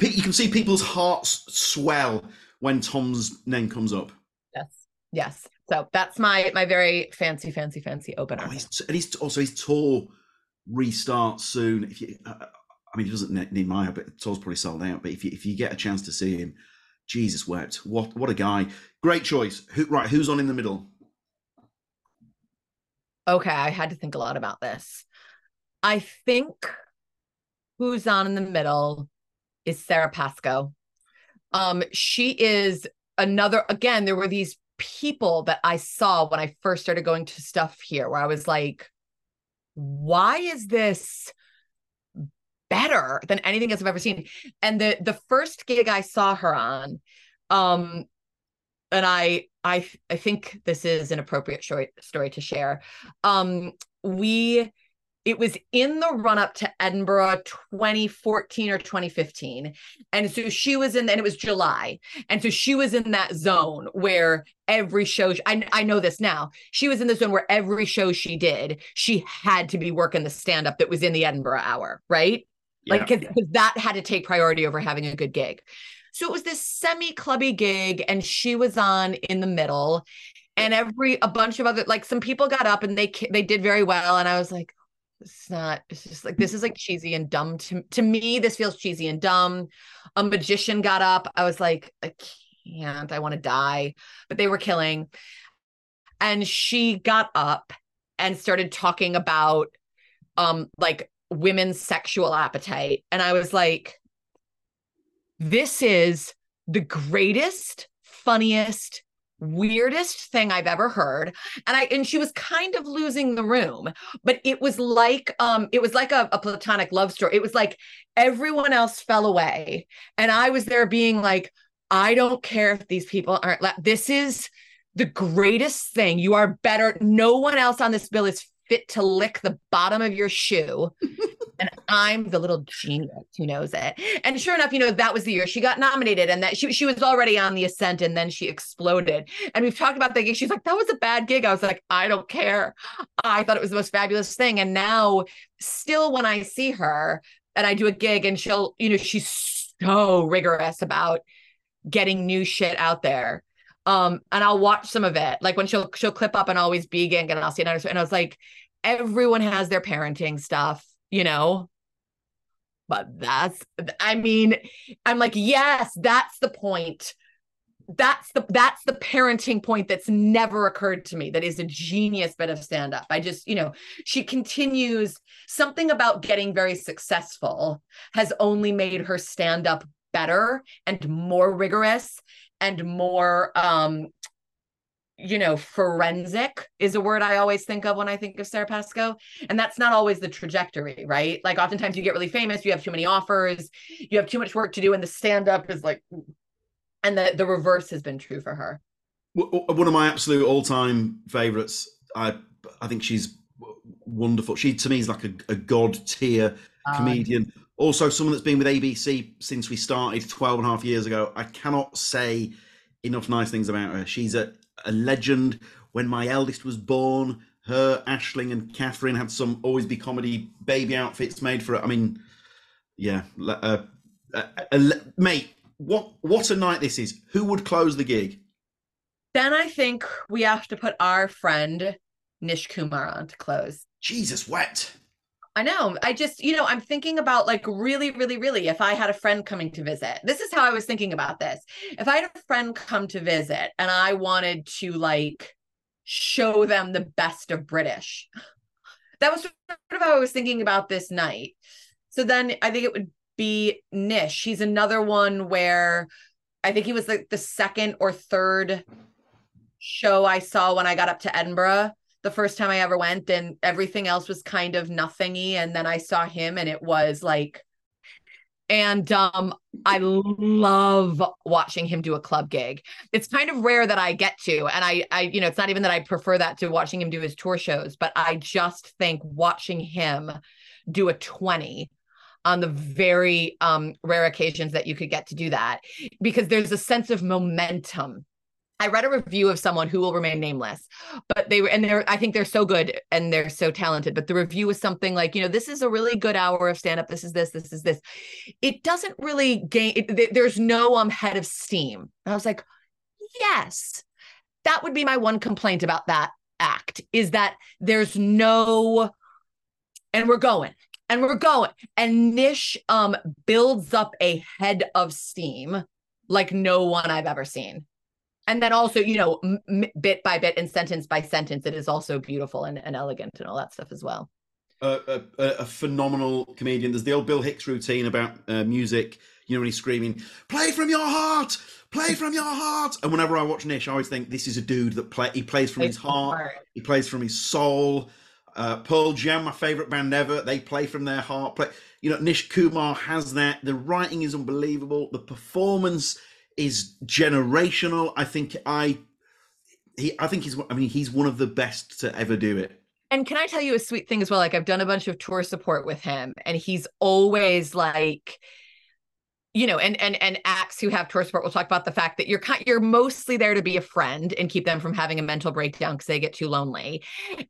you can see people's hearts swell when Tom's name comes up. yes yes so that's my my very fancy fancy fancy opener Oh, he's, and he's also his tour restarts soon. If you, uh, I mean, he doesn't need my help, but tour's probably sold out. But if you, if you get a chance to see him, Jesus wept. What what a guy! Great choice. Who, right, who's on in the middle? Okay, I had to think a lot about this. I think who's on in the middle is Sara Pascoe. Um, she is another. Again, there were these people that I saw when I first started going to stuff here, where I was like, "Why is this?" Better than anything else I've ever seen. And the the first gig I saw her on, um, and I I I think this is an appropriate story story to share. Um, we it was in the run up to Edinburgh 2014 or 2015. And so she was in, and it was July. And so she was in that zone where every show, I, I know this now, she was in the zone where every show she did, she had to be working the stand up that was in the Edinburgh hour, right? Yeah. Like, because that had to take priority over having a good gig. So it was this semi clubby gig, and she was on in the middle. And every a bunch of other like some people got up and they they did very well, and I was like, it's not it's just like this is like cheesy and dumb to, to me this feels cheesy and dumb a magician got up i was like i can't i want to die but they were killing and she got up and started talking about um like women's sexual appetite and i was like this is the greatest funniest weirdest thing I've ever heard. And I and she was kind of losing the room, but it was like um it was like a, a platonic love story. It was like everyone else fell away. And I was there being like, I don't care if these people aren't la- this is the greatest thing. You are better. No one else on this bill is fit to lick the bottom of your shoe. and I'm the little genius who knows it. And sure enough, you know, that was the year she got nominated and that she, she was already on the ascent and then she exploded. And we've talked about that gig. She's like, that was a bad gig. I was like, I don't care. I thought it was the most fabulous thing. And now, still, when I see her and I do a gig and she'll, you know, she's so rigorous about getting new shit out there um, and I'll watch some of it. Like when she'll she'll clip up and always be and I'll see another. And I was like, everyone has their parenting stuff, you know. But that's, I mean, I'm like, yes, that's the point. That's the that's the parenting point that's never occurred to me. That is a genius bit of stand up. I just, you know, she continues something about getting very successful has only made her stand up better and more rigorous and more um you know forensic is a word i always think of when i think of sara pascoe. And that's not always the trajectory right? Like oftentimes you get really famous you have too many offers you have too much work to do and the stand up is like and the the reverse has been true for her. One of my absolute all-time favorites i i think she's wonderful. She to me is like a, a god tier comedian also someone that's been with abc since we started 12 and a half years ago i cannot say enough nice things about her. She's a, a legend. When my eldest was born her ashling and catherine had some always be comedy baby outfits made for it i mean yeah uh, uh, uh, mate what what a night this is. Who would close the gig? Then i think we have to put our friend nish kumar on to close. Jesus wet I know. I just, you know, I'm thinking about like really, really, really if I had a friend coming to visit. This is how I was thinking about this. If I had a friend come to visit and I wanted to like show them the best of British, that was sort of how I was thinking about this night. So then I think it would be Nish. He's another one where I think he was like the second or third show I saw when I got up to Edinburgh the first time I ever went, and everything else was kind of nothingy. And then I saw him, and it was like, and um, I love watching him do a club gig. It's kind of rare that I get to, and I, I, you know, it's not even that I prefer that to watching him do his tour shows, but I just think watching him do a twenty on the very um, rare occasions that you could get to do that because there's a sense of momentum I read a review of someone who will remain nameless, but they were, and they're, I think they're so good and they're so talented. But the review was something like, you know, this is a really good hour of stand up. This is this, this is this. It doesn't really gain, it, there's no um head of steam. And I was like, yes, that would be my one complaint about that act is that there's no, and we're going, and we're going. And Nish um builds up a head of steam like no one I've ever seen. And then also, you know, m- bit by bit and sentence by sentence, it is also beautiful and, and elegant and all that stuff as well. Uh, a, a, phenomenal comedian. There's the old Bill Hicks routine about uh, music. You know, when he's screaming, "Play from your heart, play from your heart." And whenever I watch Nish, I always think this is a dude that play. He plays from his heart. heart. He plays from his soul. Uh, Pearl Jam, my favorite band ever, they play from their heart. Play, you know, Nish Kumar has that. The writing is unbelievable. The performance is generational. I think I, he, I think he's. I mean, he's one of the best to ever do it. And can I tell you a sweet thing as well? Like I've done a bunch of tour support with him, and he's always like you know, and and and acts who have tour support will talk about the fact that you're kind, you're mostly there to be a friend and keep them from having a mental breakdown because they get too lonely.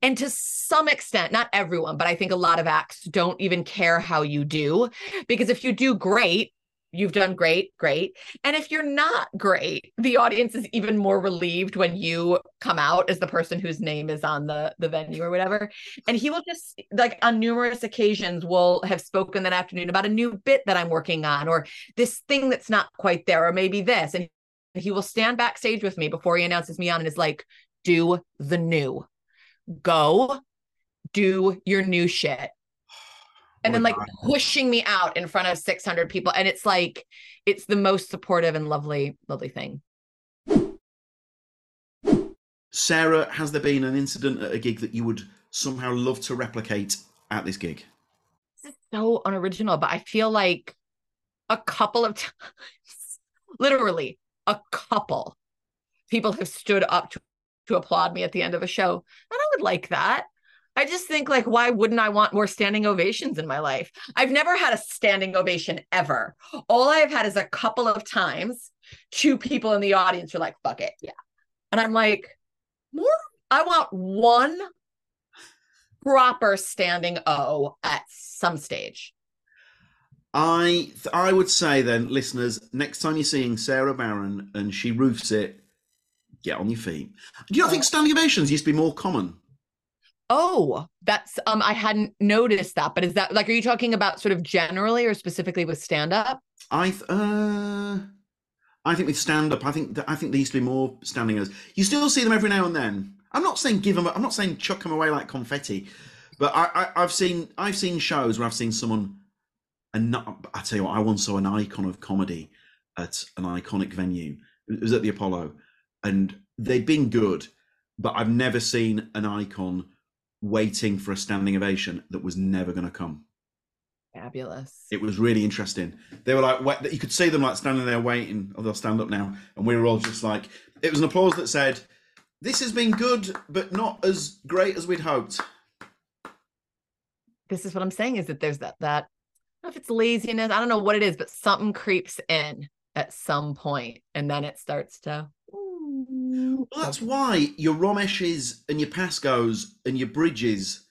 And to some extent, not everyone, but I think a lot of acts don't even care how you do because if you do great, you've done great, great. And if you're not great, the audience is even more relieved when you come out as the person whose name is on the the venue or whatever. And he will just like on numerous occasions will have spoken that afternoon about a new bit that I'm working on or this thing that's not quite there or maybe this and he will stand backstage with me before he announces me on and is like do the new. Go do your new shit and then like pushing me out in front of 600 people. And it's like it's the most supportive and lovely lovely thing. Sara has there been an incident at a gig that you would somehow love to replicate at this gig? This is so unoriginal but i feel like a couple of times literally a couple people have stood up to, to applaud me at the end of a show and i would like that I just think like why wouldn't I want more standing ovations in my life? I've never had a standing ovation ever. All I have had is a couple of times two people in the audience are like fuck it. Yeah. And I'm like more I want one proper standing O at some stage. I I would say then, listeners, next time you're seeing Sara Barron and she roofs it, get on your feet. Do you not think standing ovations used to be more common? Oh, that's um I hadn't noticed that. But is that like are you talking about sort of generally or specifically with stand up? I th- uh I think with stand up, I think that I think there used to be more standing as you still see them every now and then. I'm not saying give them. I'm not saying chuck them away like confetti, but I, I have seen I've seen shows where I've seen someone, and not, I tell you what, I once saw an icon of comedy at an iconic venue. It was at the Apollo, and they'd been good, but I've never seen an icon waiting for a standing ovation that was never going to come. Fabulous. It was really interesting. They were like, you could see them like standing there waiting, oh, they'll stand up now. And we were all just like, it was an applause that said, this has been good, but not as great as we'd hoped. This is what I'm saying is that there's that, that, I don't know if it's laziness, I don't know what it is, but something creeps in at some point and then it starts to well, that's why your Romeshes and your Pascoes and your Bridges,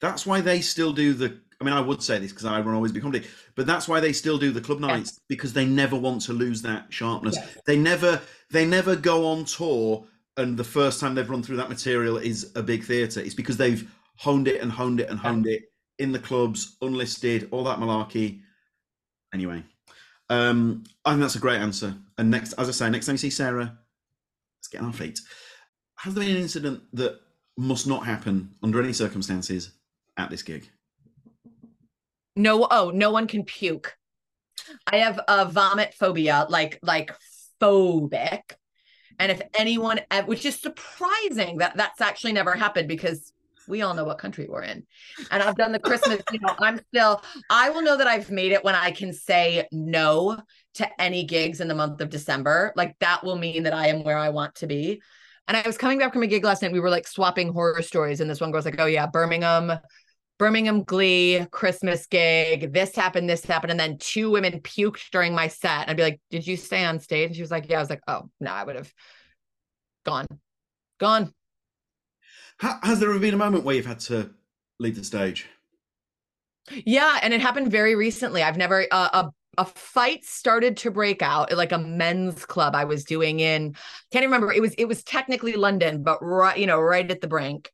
that's why they still do the. I mean, I would say this because I run always be comedy, but that's why they still do the club nights yes. because they never want to lose that sharpness. Yes. They never, they never go on tour, and the first time they've run through that material is a big theatre. It's because they've honed it and honed it and honed it in the clubs, unlisted, all that malarkey. Anyway, um, I think that's a great answer. And next, as I say, next time you see Sara, feet. Has there been an incident that must not happen under any circumstances at this gig? No, oh, no one can puke. I have a vomit phobia, like like phobic. And if anyone, which is surprising that that's actually never happened because we all know what country we're in. And I've done the Christmas, you know, I'm still, I will know that I've made it when I can say no to any gigs in the month of December. Like that will mean that I am where I want to be. And I was coming back from a gig last night. We were like swapping horror stories. And this one girl's like, oh, yeah, Birmingham, Birmingham Glee, Christmas gig. This happened, this happened. And then two women puked during my set. And I'd be like, did you stay on stage? And she was like, yeah. I was like, oh, no, I would have gone, gone. Has there ever been a moment where you've had to leave the stage? Yeah, and it happened very recently. I've never uh, a a fight started to break out like a men's club I was doing in can't remember it was it was technically London but right you know right at the brink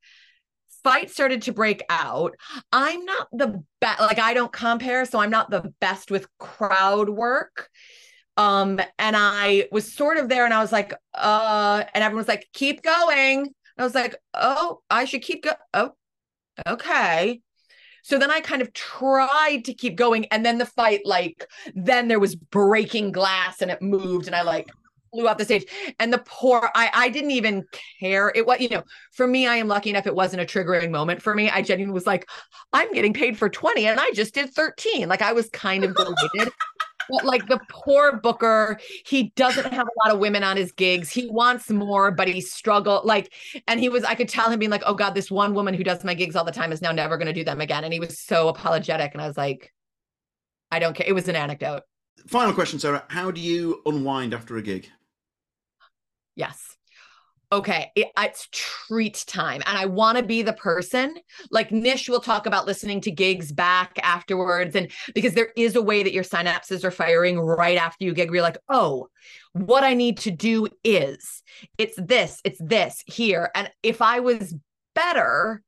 fight started to break out. I'm not the best, like, I don't compare. So I'm not the best with crowd work. Um, and I was sort of there and I was like, uh, and everyone was like, keep going. I was like, oh, I should keep go. Oh, okay. So then I kind of tried to keep going. And then the fight, like, then there was breaking glass and it moved. And I like flew off the stage. And the poor, I, I didn't even care. It was, you know, for me, I am lucky enough it wasn't a triggering moment for me. I genuinely was like, I'm getting paid for 20 and I just did 13. Like I was kind of delighted. But like the poor booker he doesn't have a lot of women on his gigs he wants more but he struggled like and he was i could tell him being like oh god this one woman who does my gigs all the time is now never going to do them again and he was so apologetic and i was like i don't care it was an anecdote Final question, Sara. How do you unwind after a gig? Yes. Okay, it, it's treat time. And I want to be the person like Nish will talk about listening to gigs back afterwards. And because there is a way that your synapses are firing right after you gig, where you're like, oh, what I need to do is it's this, it's this here. And if I was better,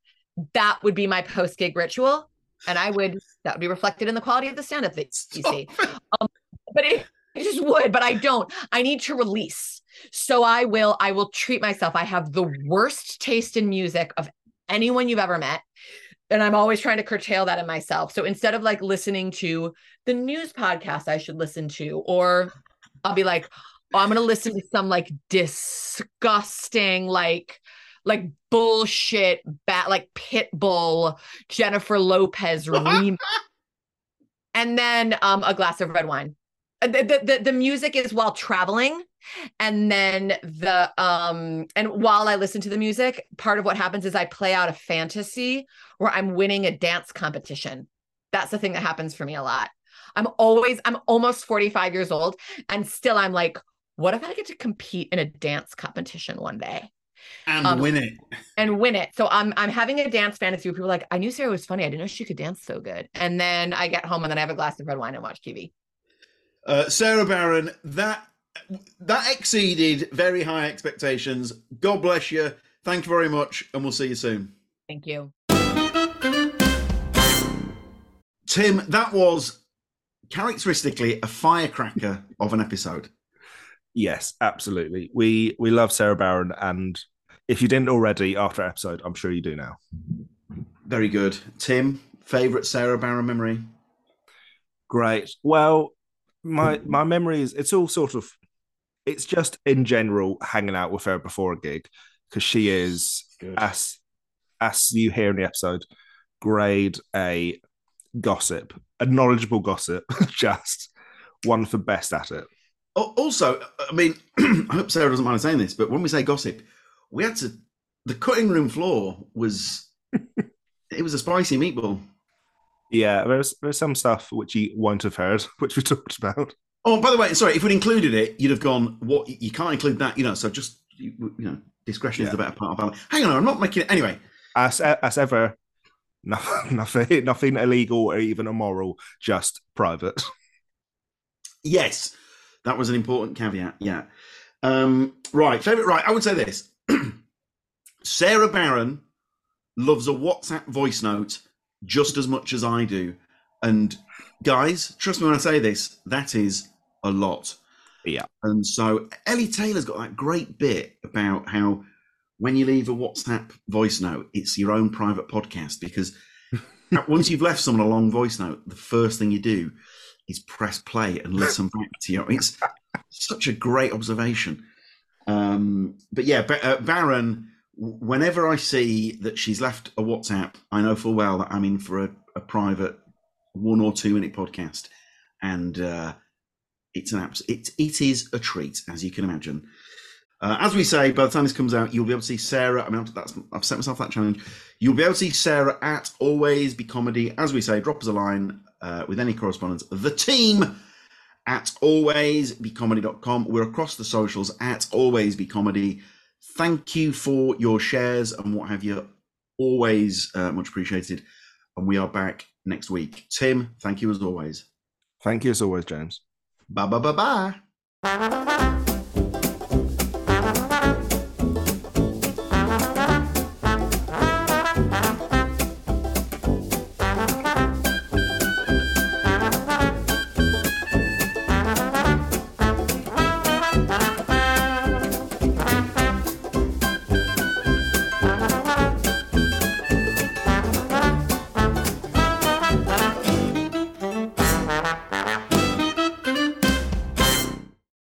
that would be my post gig ritual. And I would, that would be reflected in the quality of the stand up that you see. Um, but it, it just would, but I don't. I need to release. So I will, I will treat myself. I have the worst taste in music of anyone you've ever met. And I'm always trying to curtail that in myself. So instead of like listening to the news podcast I should listen to, or I'll be like, oh, I'm gonna listen to some like disgusting, like like bullshit bat like Pitbull, Jennifer Lopez remix. and then um a glass of red wine. Uh, the, the, the music is while traveling and then the um and while i listen to the music part of what happens is i play out a fantasy where i'm winning a dance competition. That's the thing that happens for me a lot. I'm always i'm almost 45 years old and still i'm like what if i get to compete in a dance competition one day? And um, win it. and win it. So i'm i'm having a dance fantasy where people are like i knew sara was funny. I didn't know she could dance so good. And then i get home and then i have a glass of red wine and watch tv uh, Sara Barron, that that exceeded very high expectations. God bless you. Thank you very much, and we'll see you soon. Thank you. Tim, that was characteristically a firecracker of an episode. Yes, absolutely. We we love Sara Barron, and if you didn't already after episode, I'm sure you do now. Very good. Tim, favorite Sara Barron memory? Great. Well, my my memory is it's all sort of it's just in general hanging out with her before a gig because she is Good. as as you hear in the episode grade a gossip a knowledgeable gossip just one for best at it also i mean i hope sara doesn't mind saying this but when we say gossip we had to the cutting room floor was it was a spicy meatball yeah, there's there's some stuff which you won't have heard, which we talked about. Oh, by the way, sorry, if we'd included it, you'd have gone. What you can't include that, you know. So just you, know, discretion yeah. is the better part of valor. Hang on, I'm not making it anyway. As as ever, nothing, nothing, nothing illegal or even immoral, just private. Yes, that was an important caveat. Yeah. Um, right, favorite. Right, I would say this. Sara Barron loves a WhatsApp voice note just as much as I do. And guys, trust me when I say this, that is a lot. Yeah. And so Ellie Taylor's got that great bit about how when you leave a WhatsApp voice note, it's your own private podcast because once you've left someone a long voice note, the first thing you do is press play and listen back to you. It's such a great observation. Um, but yeah, uh, Barron whenever I see that she's left a WhatsApp, I know full well that I'm in for a, a private one or two minute podcast, and uh, it's an abs- it it is a treat as you can imagine. Uh, as we say, by the time this comes out, you'll be able to see Sara. I mean, that's, I've set myself that challenge. You'll be able to see Sara at Always Be Comedy. As we say, drop us a line uh, with any correspondence. The team at alwaysbecomedy.com. We're across the socials at Always Be Comedy. Thank you for your shares and what have you. Always uh, much appreciated. And we are back next week. Tim, thank you as always. Thank you as always, James. Bye bye bye bye.